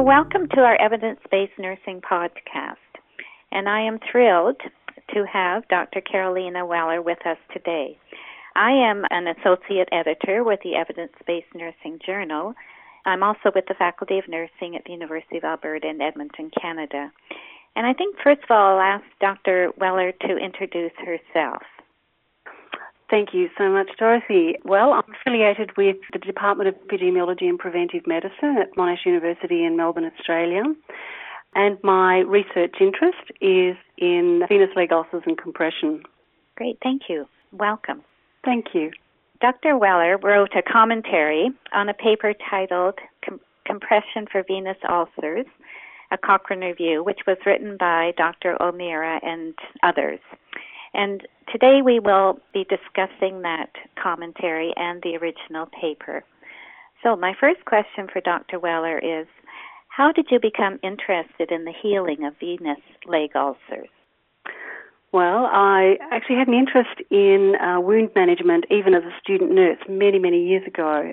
Welcome to our evidence based nursing podcast. And I am thrilled to have Dr. Carolina Weller with us today. I am an associate editor with the Evidence Based Nursing Journal. I'm also with the Faculty of Nursing at the University of Alberta in Edmonton, Canada. And I think, first of all, I'll ask Dr. Weller to introduce herself. Thank you so much, Dorothy. Well, I'm affiliated with the Department of Epidemiology and Preventive Medicine at Monash University in Melbourne, Australia. And my research interest is in venous leg ulcers and compression. Great, thank you. Welcome. Thank you. Dr. Weller wrote a commentary on a paper titled Com- Compression for Venous Ulcers, a Cochrane Review, which was written by Dr. O'Meara and others. And today we will be discussing that commentary and the original paper. So, my first question for Dr. Weller is How did you become interested in the healing of venous leg ulcers? Well, I actually had an interest in uh, wound management even as a student nurse many, many years ago.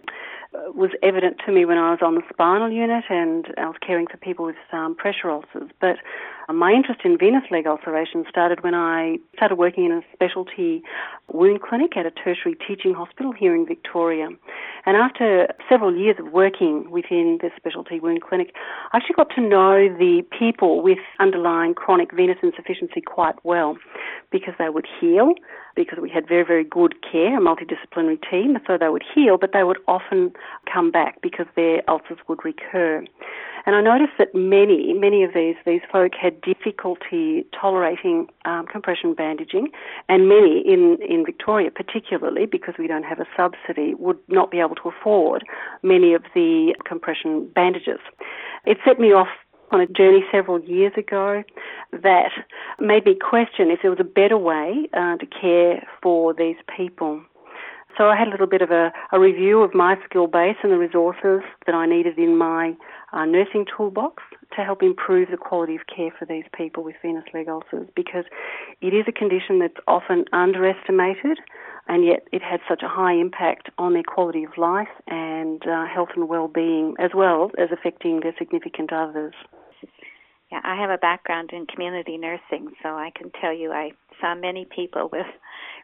It was evident to me when I was on the spinal unit and I was caring for people with um, pressure ulcers. But Uh, my interest in venous leg ulceration started when I started working in a specialty wound clinic at a tertiary teaching hospital here in Victoria. And after several years of working within this specialty wound clinic, I actually got to know the people with underlying chronic venous insufficiency quite well because they would heal, because we had very, very good care, a multidisciplinary team, so they would heal, but they would often come back because their ulcers would recur. And I noticed that many, many of these, these folk had difficulty tolerating um, compression bandaging, and many in, in Victoria, particularly because we don't have a subsidy, would not be able to afford many of the compression bandages. It set me off on a journey several years ago that made me question if there was a better way uh, to care for these people. So I had a little bit of a, a review of my skill base and the resources that I needed in my uh, nursing toolbox to help improve the quality of care for these people with venous leg ulcers because it is a condition that's often underestimated and yet it has such a high impact on their quality of life and uh, health and well-being as well as affecting their significant others. Yeah, I have a background in community nursing, so I can tell you I saw many people with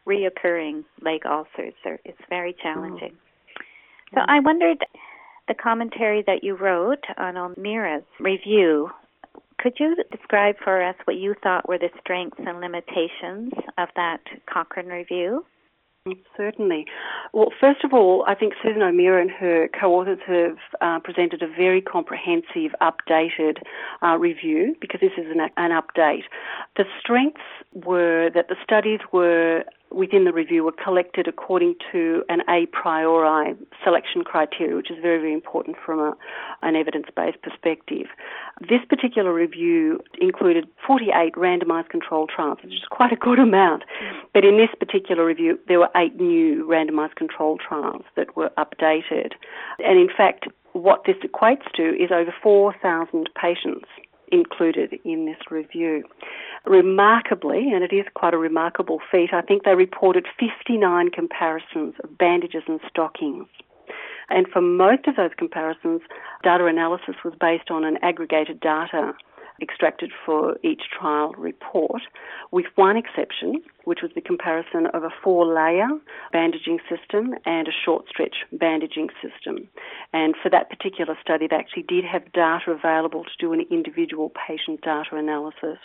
reoccurring leg ulcers. It's very challenging. Mm. So I wondered the commentary that you wrote on O'Meara's review. Could you describe for us what you thought were the strengths and limitations of that Cochrane review? Certainly. Well, first of all, I think Susan O'Meara and her co-authors have uh, presented a very comprehensive, updated uh, review because this is an, an update. The strengths were that the studies were within the review were collected according to an a priori selection criteria, which is very, very important from a, an evidence-based perspective. This particular review included 48 randomized controlled trials, which is quite a good amount. But in this particular review, there were eight new randomized controlled trials that were updated. And in fact, what this equates to is over 4,000 patients included in this review. Remarkably, and it is quite a remarkable feat, I think they reported 59 comparisons of bandages and stockings. And for most of those comparisons, data analysis was based on an aggregated data extracted for each trial report, with one exception, which was the comparison of a four layer bandaging system and a short stretch bandaging system. And for that particular study, they actually did have data available to do an individual patient data analysis.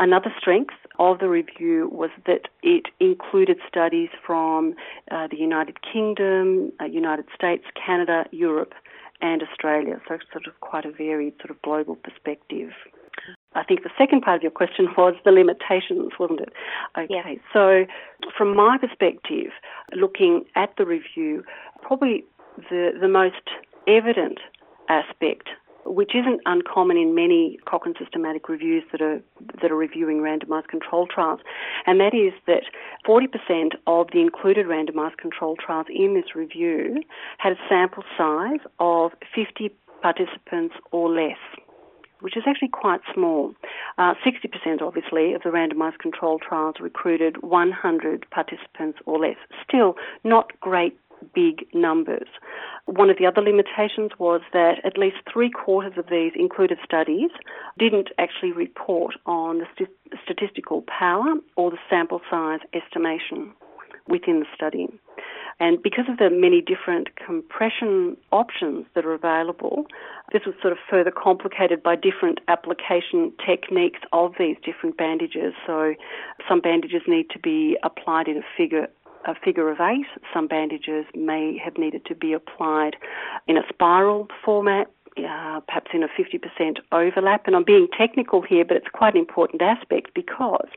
Another strength of the review was that it included studies from uh, the United Kingdom, uh, United States, Canada, Europe, and Australia. So sort of quite a varied sort of global perspective. I think the second part of your question was the limitations, wasn't it? Okay, yeah. so from my perspective, looking at the review, probably the, the most evident aspect which isn't uncommon in many Cochrane systematic reviews that are that are reviewing randomized controlled trials, and that is that 40% of the included randomized controlled trials in this review had a sample size of 50 participants or less which is actually quite small. Uh, 60% obviously of the randomized controlled trials recruited 100 participants or less. Still not great big numbers. One of the other limitations was that at least three quarters of these included studies didn't actually report on the st- statistical power or the sample size estimation within the study. And because of the many different compression options that are available, this was sort of further complicated by different application techniques of these different bandages. So some bandages need to be applied in a figure a figure of eight. Some bandages may have needed to be applied in a spiral format uh, perhaps in a 50% overlap. And I'm being technical here, but it's quite an important aspect because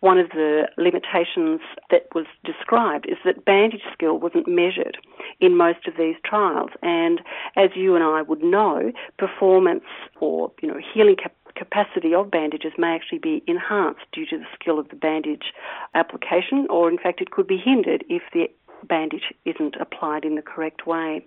one of the limitations that was described is that bandage skill wasn't measured in most of these trials. And as you and I would know, performance or you know healing cap- capacity of bandages may actually be enhanced due to the skill of the bandage application, or in fact, it could be hindered if the bandage isn't applied in the correct way.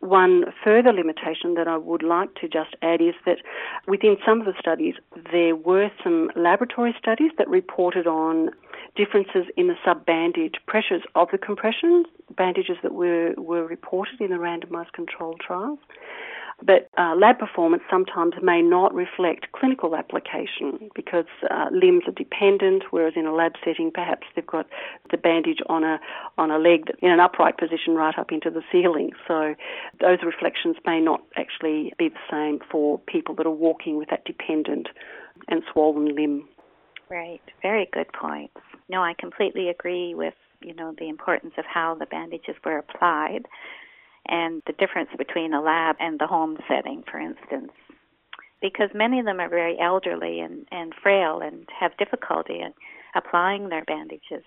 One further limitation that I would like to just add is that within some of the studies, there were some laboratory studies that reported on differences in the sub-bandage pressures of the compression bandages that were, were reported in the randomized controlled trials. But uh, lab performance sometimes may not reflect clinical application because uh, limbs are dependent, whereas in a lab setting, perhaps they've got the bandage on a on a leg in an upright position right up into the ceiling. So those reflections may not actually be the same for people that are walking with that dependent and swollen limb. Right. Very good points. No, I completely agree with you know the importance of how the bandages were applied and the difference between a lab and the home setting, for instance. Because many of them are very elderly and, and frail and have difficulty in applying their bandages.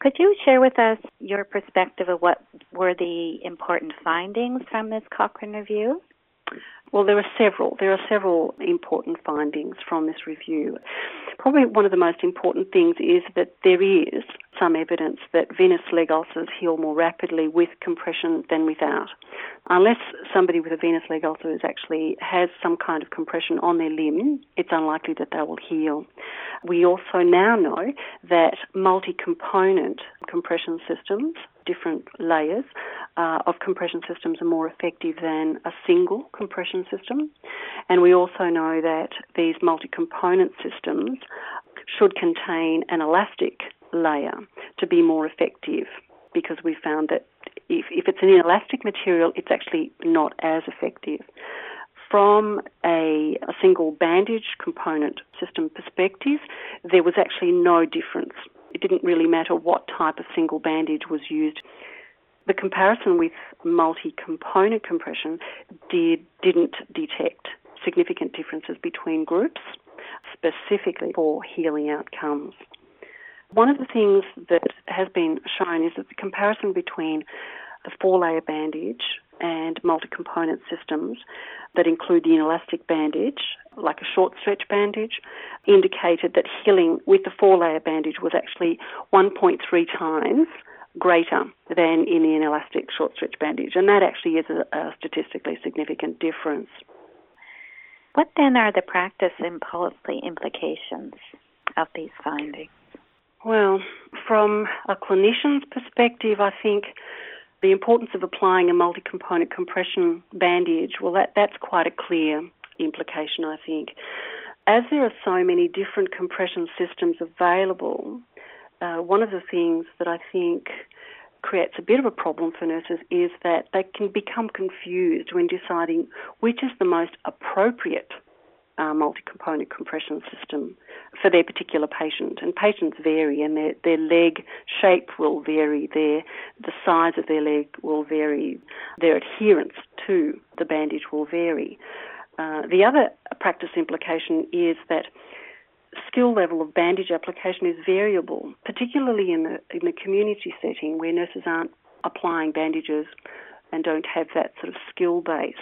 Could you share with us your perspective of what were the important findings from this Cochrane review? Well, there are several. There are several important findings from this review. Probably one of the most important things is that there is some evidence that venous leg ulcers heal more rapidly with compression than without. Unless somebody with a venous leg ulcer actually has some kind of compression on their limb, it's unlikely that they will heal. We also now know that multi-component compression systems different layers uh, of compression systems are more effective than a single compression system. And we also know that these multi component systems should contain an elastic layer to be more effective because we found that if, if it's an inelastic material, it's actually not as effective. From a, a single bandage component system perspective, there was actually no difference it didn't really matter what type of single bandage was used. The comparison with multi-component compression did, didn't detect significant differences between groups, specifically for healing outcomes. One of the things that has been shown is that the comparison between the four layer bandage and multi component systems that include the inelastic bandage, like a short stretch bandage, indicated that healing with the four layer bandage was actually 1.3 times greater than in the inelastic short stretch bandage, and that actually is a, a statistically significant difference. What then are the practice and policy implications of these findings? Well, from a clinician's perspective, I think the importance of applying a multi-component compression bandage, well, that, that's quite a clear implication, I think. As there are so many different compression systems available, uh, one of the things that I think creates a bit of a problem for nurses is that they can become confused when deciding which is the most appropriate uh, multi-component compression system for their particular patient. And patients vary, and their, their leg shape will vary, their, the size of their leg will vary, their adherence to the bandage will vary. Uh, the other practice implication is that skill level of bandage application is variable, particularly in the, in the community setting where nurses aren't applying bandages and don't have that sort of skill base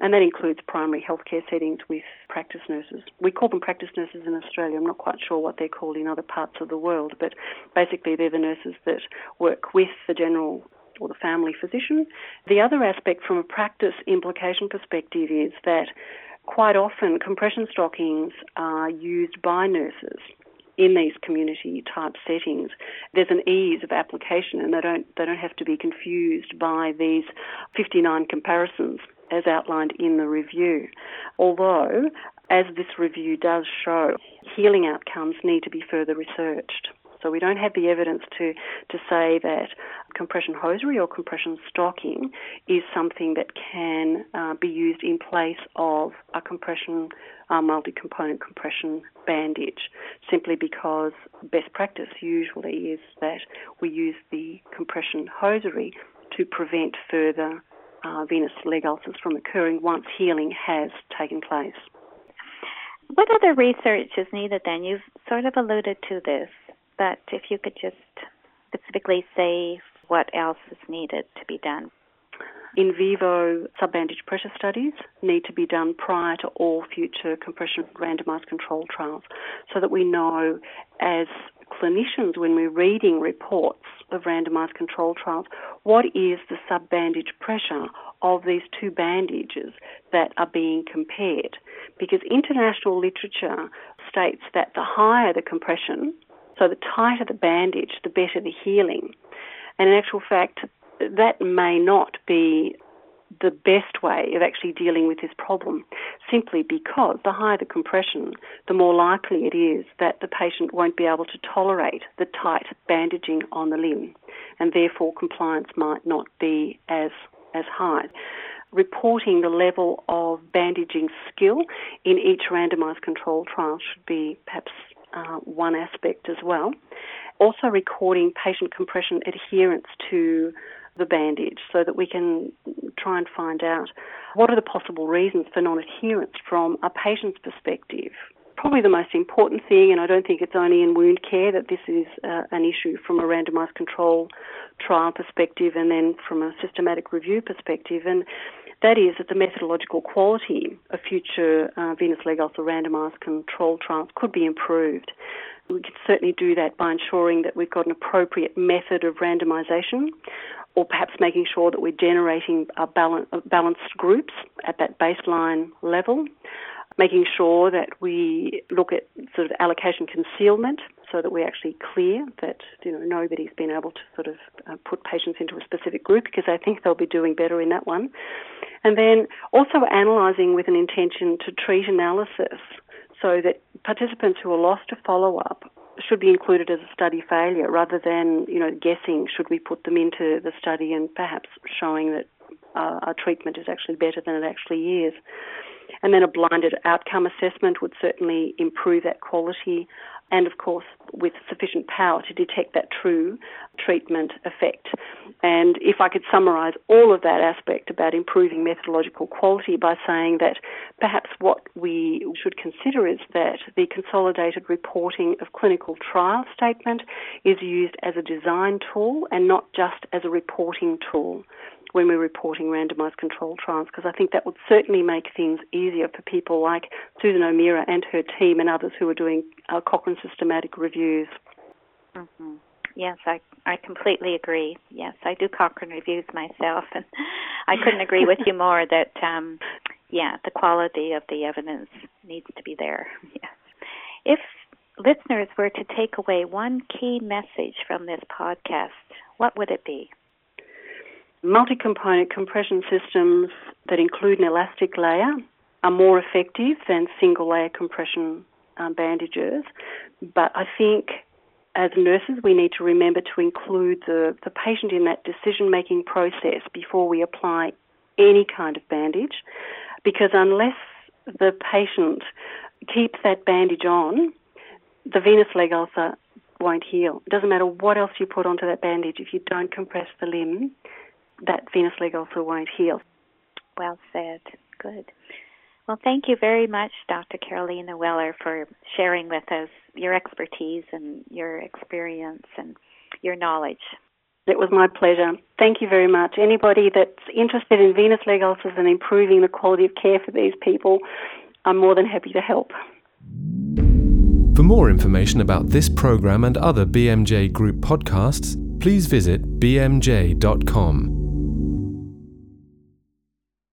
and that includes primary healthcare settings with practice nurses. We call them practice nurses in Australia. I'm not quite sure what they're called in other parts of the world, but basically they're the nurses that work with the general or the family physician. The other aspect from a practice implication perspective is that quite often compression stockings are used by nurses in these community type settings, there's an ease of application and they don't, they don't have to be confused by these 59 comparisons as outlined in the review. Although, as this review does show, healing outcomes need to be further researched. So we don't have the evidence to, to say that compression hosiery or compression stocking is something that can uh, be used in place of a compression, uh, multi-component compression bandage, simply because best practice usually is that we use the compression hosiery to prevent further uh, venous leg ulcers from occurring once healing has taken place. What other research is needed then? You've sort of alluded to this, but if you could just specifically say what else is needed to be done. In vivo subbandage pressure studies need to be done prior to all future compression randomized control trials so that we know as clinicians when we're reading reports of randomized control trials what is the subbandage pressure of these two bandages that are being compared? Because international literature states that the higher the compression so the tighter the bandage the better the healing. And in actual fact that may not be the best way of actually dealing with this problem, simply because the higher the compression, the more likely it is that the patient won't be able to tolerate the tight bandaging on the limb, and therefore compliance might not be as as high. Reporting the level of bandaging skill in each randomized control trial should be perhaps uh, one aspect as well. Also, recording patient compression adherence to the bandage so that we can try and find out what are the possible reasons for non adherence from a patient's perspective. Probably the most important thing, and I don't think it's only in wound care that this is uh, an issue from a randomised control trial perspective and then from a systematic review perspective, and that is that the methodological quality of future uh, venous leg ulcer randomised control trials could be improved. We could certainly do that by ensuring that we've got an appropriate method of randomisation or perhaps making sure that we're generating balanced groups at that baseline level, making sure that we look at sort of allocation concealment so that we're actually clear that you know nobody's been able to sort of uh, put patients into a specific group because I think they'll be doing better in that one. And then also analysing with an intention to treat analysis so that participants who are lost to follow up should be included as a study failure rather than, you know, guessing should we put them into the study and perhaps showing that uh, our treatment is actually better than it actually is. And then a blinded outcome assessment would certainly improve that quality and of course with sufficient power to detect that true treatment effect. And if I could summarise all of that aspect about improving methodological quality by saying that perhaps what we should consider is that the consolidated reporting of clinical trial statement is used as a design tool and not just as a reporting tool when we're reporting randomised controlled trials because I think that would certainly make things easier for people like Susan O'Meara and her team and others who are doing uh, Cochrane systematic reviews. Mm-hmm. Yes, I I completely agree. Yes, I do Cochrane reviews myself, and I couldn't agree with you more that um, yeah, the quality of the evidence needs to be there. Yes. If listeners were to take away one key message from this podcast, what would it be? Multi-component compression systems that include an elastic layer are more effective than single layer compression um, bandages, but I think as nurses we need to remember to include the, the patient in that decision making process before we apply any kind of bandage because unless the patient keeps that bandage on, the venous leg ulcer won't heal. It doesn't matter what else you put onto that bandage. If you don't compress the limb, that venous leg ulcer won't heal. Well said. Good. Well, thank you very much, Dr. Carolina Weller, for sharing with us your expertise and your experience and your knowledge. It was my pleasure. Thank you very much. Anybody that's interested in venous leg ulcers and improving the quality of care for these people, I'm more than happy to help. For more information about this program and other BMJ Group podcasts, please visit bmj.com.